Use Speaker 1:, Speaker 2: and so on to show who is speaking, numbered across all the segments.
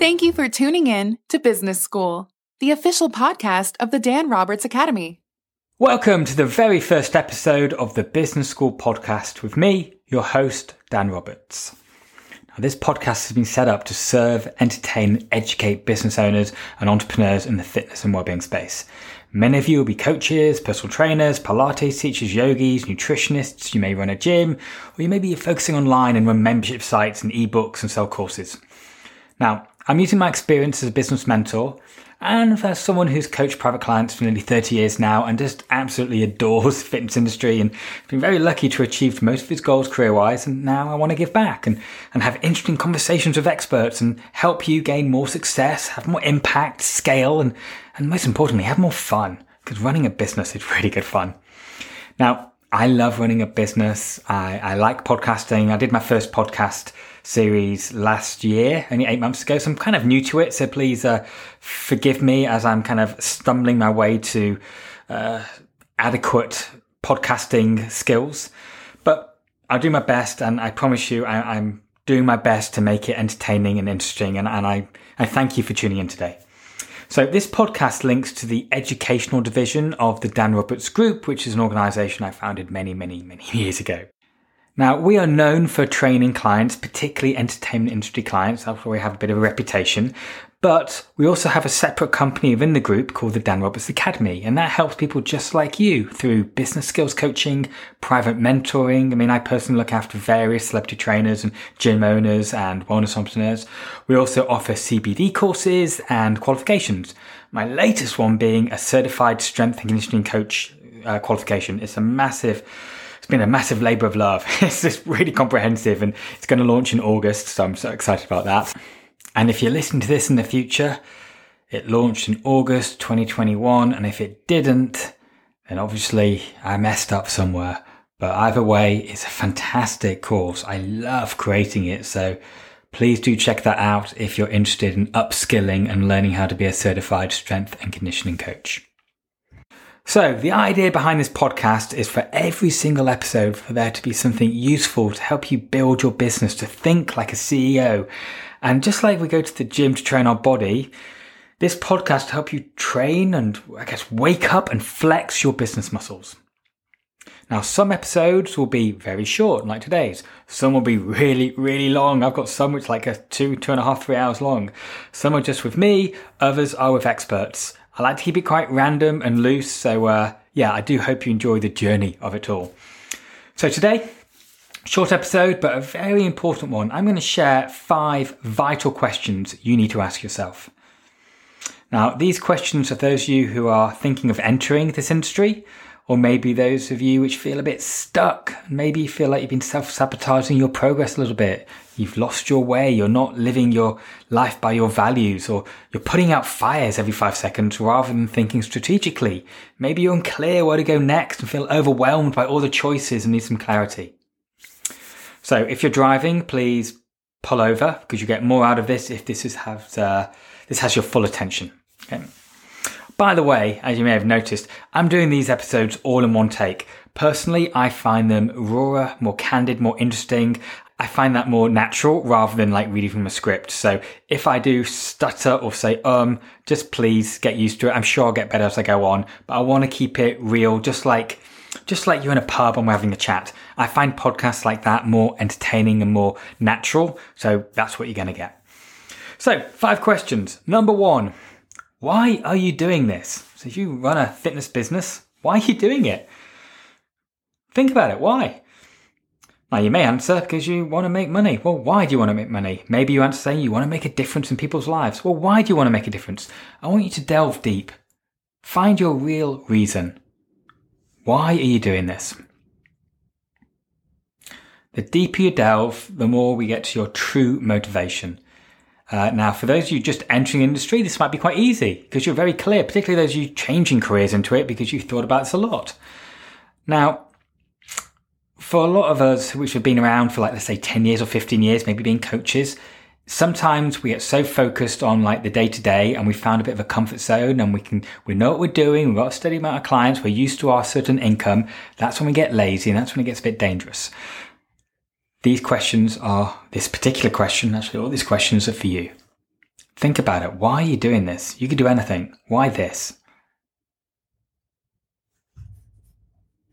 Speaker 1: Thank you for tuning in to Business School, the official podcast of the Dan Roberts Academy.
Speaker 2: Welcome to the very first episode of the Business School podcast with me, your host, Dan Roberts. Now, this podcast has been set up to serve, entertain, educate business owners and entrepreneurs in the fitness and wellbeing space. Many of you will be coaches, personal trainers, Pilates teachers, yogis, nutritionists. You may run a gym, or you may be focusing online and run membership sites and ebooks and sell courses. Now, I'm using my experience as a business mentor and as someone who's coached private clients for nearly 30 years now and just absolutely adores the fitness industry and been very lucky to achieve most of his goals career wise. And now I want to give back and, and have interesting conversations with experts and help you gain more success, have more impact, scale, and, and most importantly, have more fun because running a business is really good fun. Now, I love running a business. I, I like podcasting. I did my first podcast series last year, only eight months ago. So I'm kind of new to it. So please uh, forgive me as I'm kind of stumbling my way to uh, adequate podcasting skills. But I'll do my best, and I promise you, I, am doing my best to make it entertaining and interesting. And, and I, I thank you for tuning in today. So this podcast links to the educational division of the Dan Roberts Group, which is an organization I founded many, many, many years ago. Now, we are known for training clients, particularly entertainment industry clients. That's where we have a bit of a reputation. But we also have a separate company within the group called the Dan Roberts Academy, and that helps people just like you through business skills coaching, private mentoring. I mean, I personally look after various celebrity trainers and gym owners and wellness entrepreneurs. We also offer CPD courses and qualifications. My latest one being a certified strength and conditioning coach uh, qualification. It's a massive been a massive labour of love. it's just really comprehensive and it's going to launch in August, so I'm so excited about that. And if you're listening to this in the future, it launched in August 2021, and if it didn't, then obviously I messed up somewhere. But either way, it's a fantastic course. I love creating it, so please do check that out if you're interested in upskilling and learning how to be a certified strength and conditioning coach. So, the idea behind this podcast is for every single episode for there to be something useful to help you build your business, to think like a CEO. And just like we go to the gym to train our body, this podcast help you train and I guess wake up and flex your business muscles. Now, some episodes will be very short, like today's. Some will be really, really long. I've got some which like a two, two and a half, three hours long. Some are just with me. Others are with experts. I like to keep it quite random and loose. So, uh, yeah, I do hope you enjoy the journey of it all. So, today, short episode, but a very important one. I'm going to share five vital questions you need to ask yourself. Now, these questions are those of you who are thinking of entering this industry, or maybe those of you which feel a bit stuck. Maybe you feel like you've been self sabotaging your progress a little bit. You've lost your way. You're not living your life by your values or you're putting out fires every five seconds rather than thinking strategically. Maybe you're unclear where to go next and feel overwhelmed by all the choices and need some clarity. So if you're driving, please pull over because you get more out of this if this is has, uh, this has your full attention. Okay. By the way, as you may have noticed, I'm doing these episodes all in one take. Personally, I find them rawer, more candid, more interesting. I find that more natural rather than like reading from a script. So if I do stutter or say um, just please get used to it. I'm sure I'll get better as I go on, but I want to keep it real, just like just like you're in a pub and we're having a chat. I find podcasts like that more entertaining and more natural. So that's what you're going to get. So five questions. Number one, why are you doing this? So if you run a fitness business, why are you doing it? Think about it. Why? Now, you may answer because you want to make money. Well, why do you want to make money? Maybe you answer saying you want to make a difference in people's lives. Well, why do you want to make a difference? I want you to delve deep. Find your real reason. Why are you doing this? The deeper you delve, the more we get to your true motivation. Uh, now, for those of you just entering industry, this might be quite easy because you're very clear, particularly those of you changing careers into it because you've thought about this a lot. Now, for a lot of us which have been around for like let's say 10 years or 15 years maybe being coaches sometimes we get so focused on like the day to day and we found a bit of a comfort zone and we can we know what we're doing we've got a steady amount of clients we're used to our certain income that's when we get lazy and that's when it gets a bit dangerous these questions are this particular question actually all these questions are for you Think about it. Why are you doing this? You could do anything. Why this?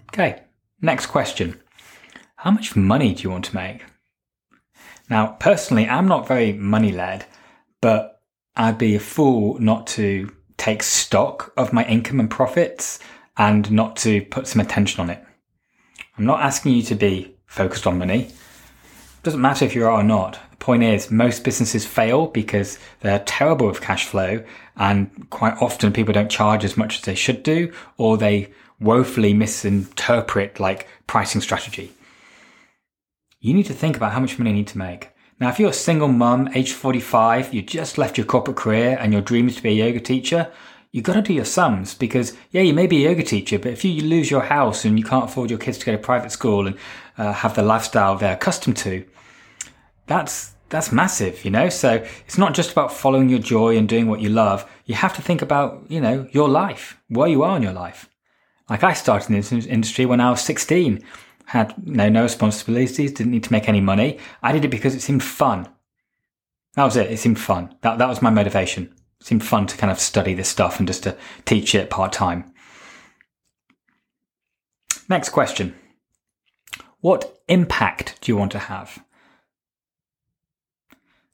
Speaker 2: Okay, next question. How much money do you want to make? Now, personally, I'm not very money led, but I'd be a fool not to take stock of my income and profits and not to put some attention on it. I'm not asking you to be focused on money. Doesn't matter if you are or not. The point is, most businesses fail because they're terrible with cash flow, and quite often people don't charge as much as they should do, or they woefully misinterpret like pricing strategy. You need to think about how much money you need to make. Now, if you're a single mum, age 45, you just left your corporate career and your dream is to be a yoga teacher, You've got to do your sums because, yeah, you may be a yoga teacher, but if you lose your house and you can't afford your kids to go to private school and uh, have the lifestyle they're accustomed to, that's that's massive, you know. So it's not just about following your joy and doing what you love. You have to think about, you know, your life, where you are in your life. Like I started in this industry when I was 16, had you know, no responsibilities, didn't need to make any money. I did it because it seemed fun. That was it. It seemed fun. That that was my motivation. It seemed fun to kind of study this stuff and just to teach it part time. Next question. What impact do you want to have?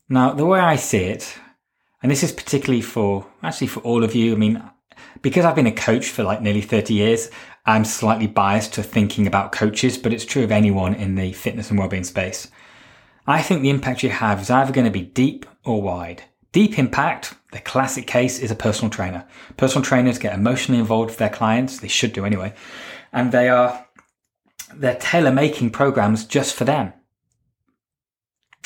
Speaker 2: Now, the way I see it, and this is particularly for, actually for all of you, I mean, because I've been a coach for like nearly 30 years, I'm slightly biased to thinking about coaches, but it's true of anyone in the fitness and wellbeing space. I think the impact you have is either going to be deep or wide. Deep impact, the classic case is a personal trainer. Personal trainers get emotionally involved with their clients. They should do anyway. And they are, they're tailor making programs just for them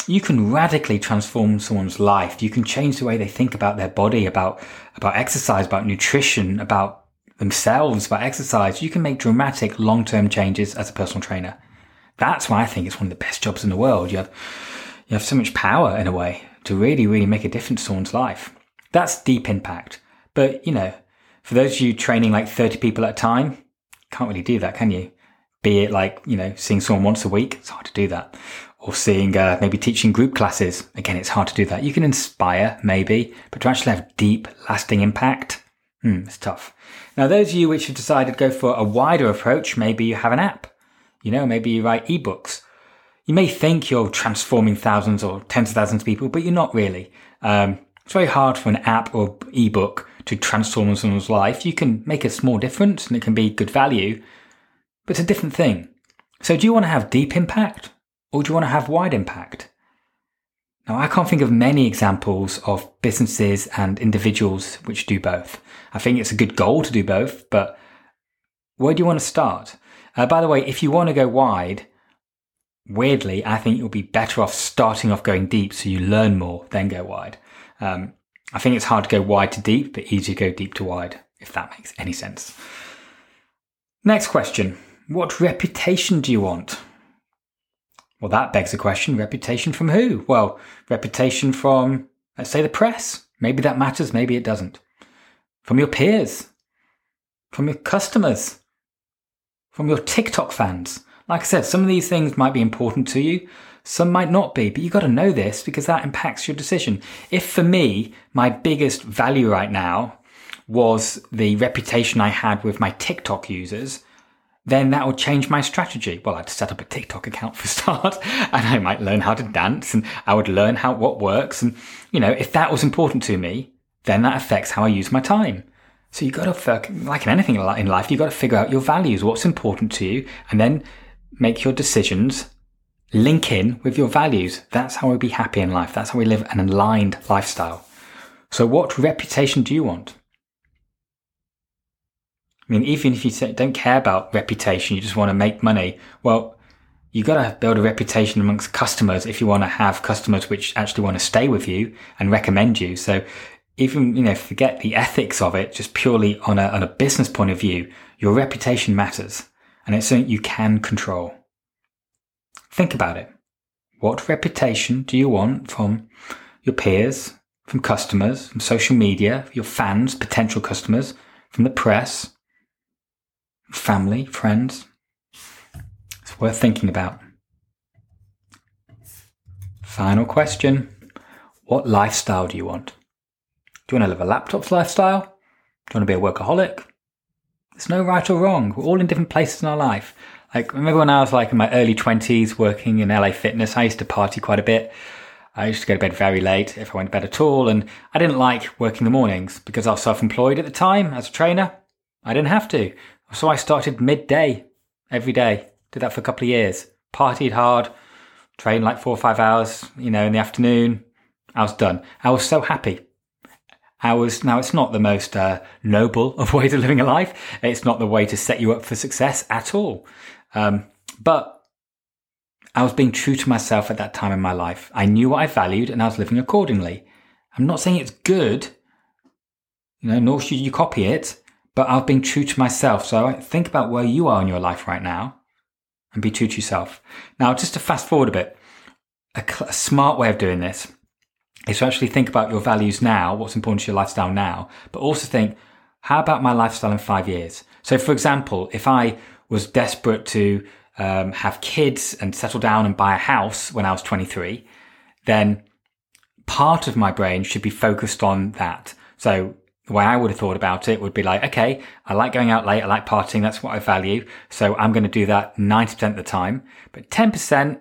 Speaker 2: you can radically transform someone's life. You can change the way they think about their body, about, about exercise, about nutrition, about themselves, about exercise. You can make dramatic long-term changes as a personal trainer. That's why I think it's one of the best jobs in the world. You have, you have so much power in a way to really, really make a difference to someone's life. That's deep impact. But, you know, for those of you training like 30 people at a time, can't really do that, can you? Be it like, you know, seeing someone once a week, it's hard to do that or seeing uh, maybe teaching group classes. Again, it's hard to do that. You can inspire maybe, but to actually have deep, lasting impact, hmm, it's tough. Now, those of you which have decided to go for a wider approach, maybe you have an app. You know, maybe you write ebooks. You may think you're transforming thousands or tens of thousands of people, but you're not really. Um, it's very hard for an app or ebook to transform someone's life. You can make a small difference and it can be good value, but it's a different thing. So do you want to have deep impact or do you want to have wide impact? Now, I can't think of many examples of businesses and individuals which do both. I think it's a good goal to do both, but where do you want to start? Uh, by the way, if you want to go wide, weirdly, I think you'll be better off starting off going deep so you learn more, then go wide. Um, I think it's hard to go wide to deep, but easy to go deep to wide, if that makes any sense. Next question What reputation do you want? Well, that begs the question reputation from who? Well, reputation from, let's say, the press. Maybe that matters, maybe it doesn't. From your peers, from your customers, from your TikTok fans. Like I said, some of these things might be important to you, some might not be, but you've got to know this because that impacts your decision. If for me, my biggest value right now was the reputation I had with my TikTok users, then that will change my strategy. Well, I'd set up a TikTok account for start and I might learn how to dance and I would learn how, what works. And, you know, if that was important to me, then that affects how I use my time. So you got to, like in anything in life, you got to figure out your values, what's important to you, and then make your decisions link in with your values. That's how we be happy in life. That's how we live an aligned lifestyle. So what reputation do you want? I mean, even if you don't care about reputation, you just want to make money. Well, you've got to build a reputation amongst customers if you want to have customers which actually want to stay with you and recommend you. So even, you know, forget the ethics of it, just purely on a, on a business point of view, your reputation matters and it's something you can control. Think about it. What reputation do you want from your peers, from customers, from social media, your fans, potential customers, from the press, family, friends. It's worth thinking about. Final question What lifestyle do you want? Do you want to live a laptop's lifestyle? Do you want to be a workaholic? There's no right or wrong. We're all in different places in our life. Like, remember when I was like in my early 20s working in LA Fitness, I used to party quite a bit. I used to go to bed very late if I went to bed at all. And I didn't like working the mornings because I was self employed at the time as a trainer. I didn't have to. So I started midday every day. Did that for a couple of years. Partied hard, trained like four or five hours, you know, in the afternoon. I was done. I was so happy. I was, now it's not the most uh, noble of ways of living a life. It's not the way to set you up for success at all. Um, but I was being true to myself at that time in my life. I knew what I valued and I was living accordingly. I'm not saying it's good, you know, nor should you copy it, but I've been true to myself. So think about where you are in your life right now and be true to yourself. Now, just to fast forward a bit, a, a smart way of doing this is to actually think about your values now, what's important to your lifestyle now, but also think, how about my lifestyle in five years? So, for example, if I was desperate to um, have kids and settle down and buy a house when I was 23, then part of my brain should be focused on that. So the way I would have thought about it would be like, okay, I like going out late. I like partying. That's what I value. So I'm going to do that 90% of the time. But 10%,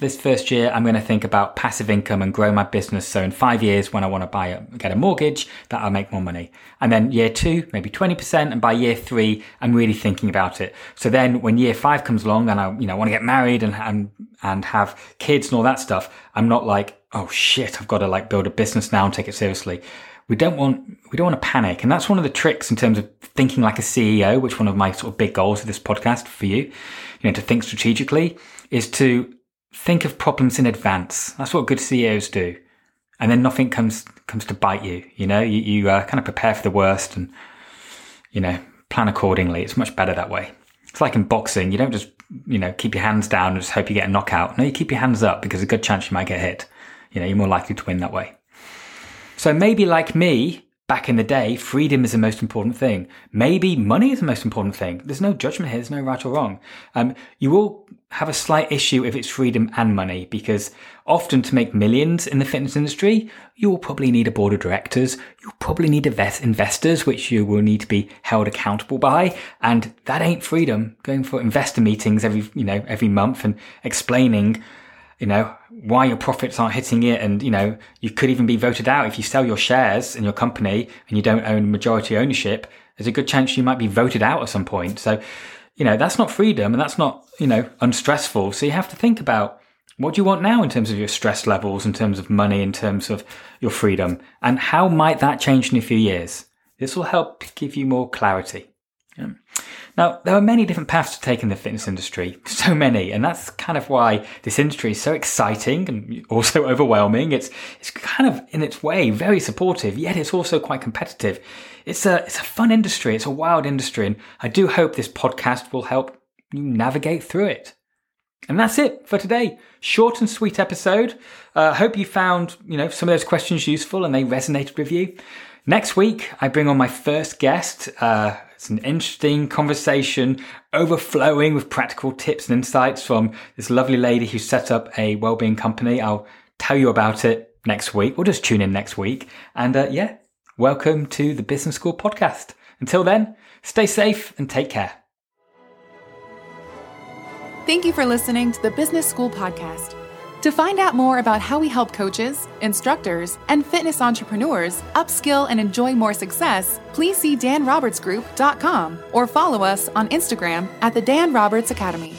Speaker 2: this first year, I'm going to think about passive income and grow my business. So in five years, when I want to buy a, get a mortgage, that I'll make more money. And then year two, maybe 20%. And by year three, I'm really thinking about it. So then when year five comes along and I, you know, want to get married and, and, and have kids and all that stuff, I'm not like, oh shit, I've got to like build a business now and take it seriously. We don't want, we don't want to panic. And that's one of the tricks in terms of thinking like a CEO, which one of my sort of big goals of this podcast for you, you know, to think strategically is to think of problems in advance. That's what good CEOs do. And then nothing comes comes to bite you. You know, you, you uh, kind of prepare for the worst and you know plan accordingly. It's much better that way. It's like in boxing. You don't just you know keep your hands down and just hope you get a knockout. No, you keep your hands up because a good chance you might get hit. You know, you're more likely to win that way. So maybe like me, back in the day, freedom is the most important thing. Maybe money is the most important thing. There's no judgment here. There's no right or wrong. Um, you will have a slight issue if it's freedom and money because often to make millions in the fitness industry, you'll probably need a board of directors. You'll probably need investors, which you will need to be held accountable by. And that ain't freedom. Going for investor meetings every, you know, every month and explaining you know, why your profits aren't hitting it. And, you know, you could even be voted out if you sell your shares in your company and you don't own majority ownership. There's a good chance you might be voted out at some point. So, you know, that's not freedom and that's not, you know, unstressful. So you have to think about what do you want now in terms of your stress levels, in terms of money, in terms of your freedom, and how might that change in a few years? This will help give you more clarity. Now, there are many different paths to take in the fitness industry, so many, and that's kind of why this industry is so exciting and also overwhelming. It's it's kind of in its way very supportive, yet it's also quite competitive. It's a it's a fun industry, it's a wild industry, and I do hope this podcast will help you navigate through it. And that's it for today. Short and sweet episode. I uh, hope you found, you know, some of those questions useful and they resonated with you. Next week, I bring on my first guest. Uh, it's an interesting conversation, overflowing with practical tips and insights from this lovely lady who set up a well-being company. I'll tell you about it next week. We'll just tune in next week. And uh, yeah, welcome to the Business School podcast. Until then, stay safe and take care.
Speaker 1: Thank you for listening to the Business School podcast. To find out more about how we help coaches, instructors, and fitness entrepreneurs upskill and enjoy more success, please see danrobertsgroup.com or follow us on Instagram at the Dan Roberts Academy.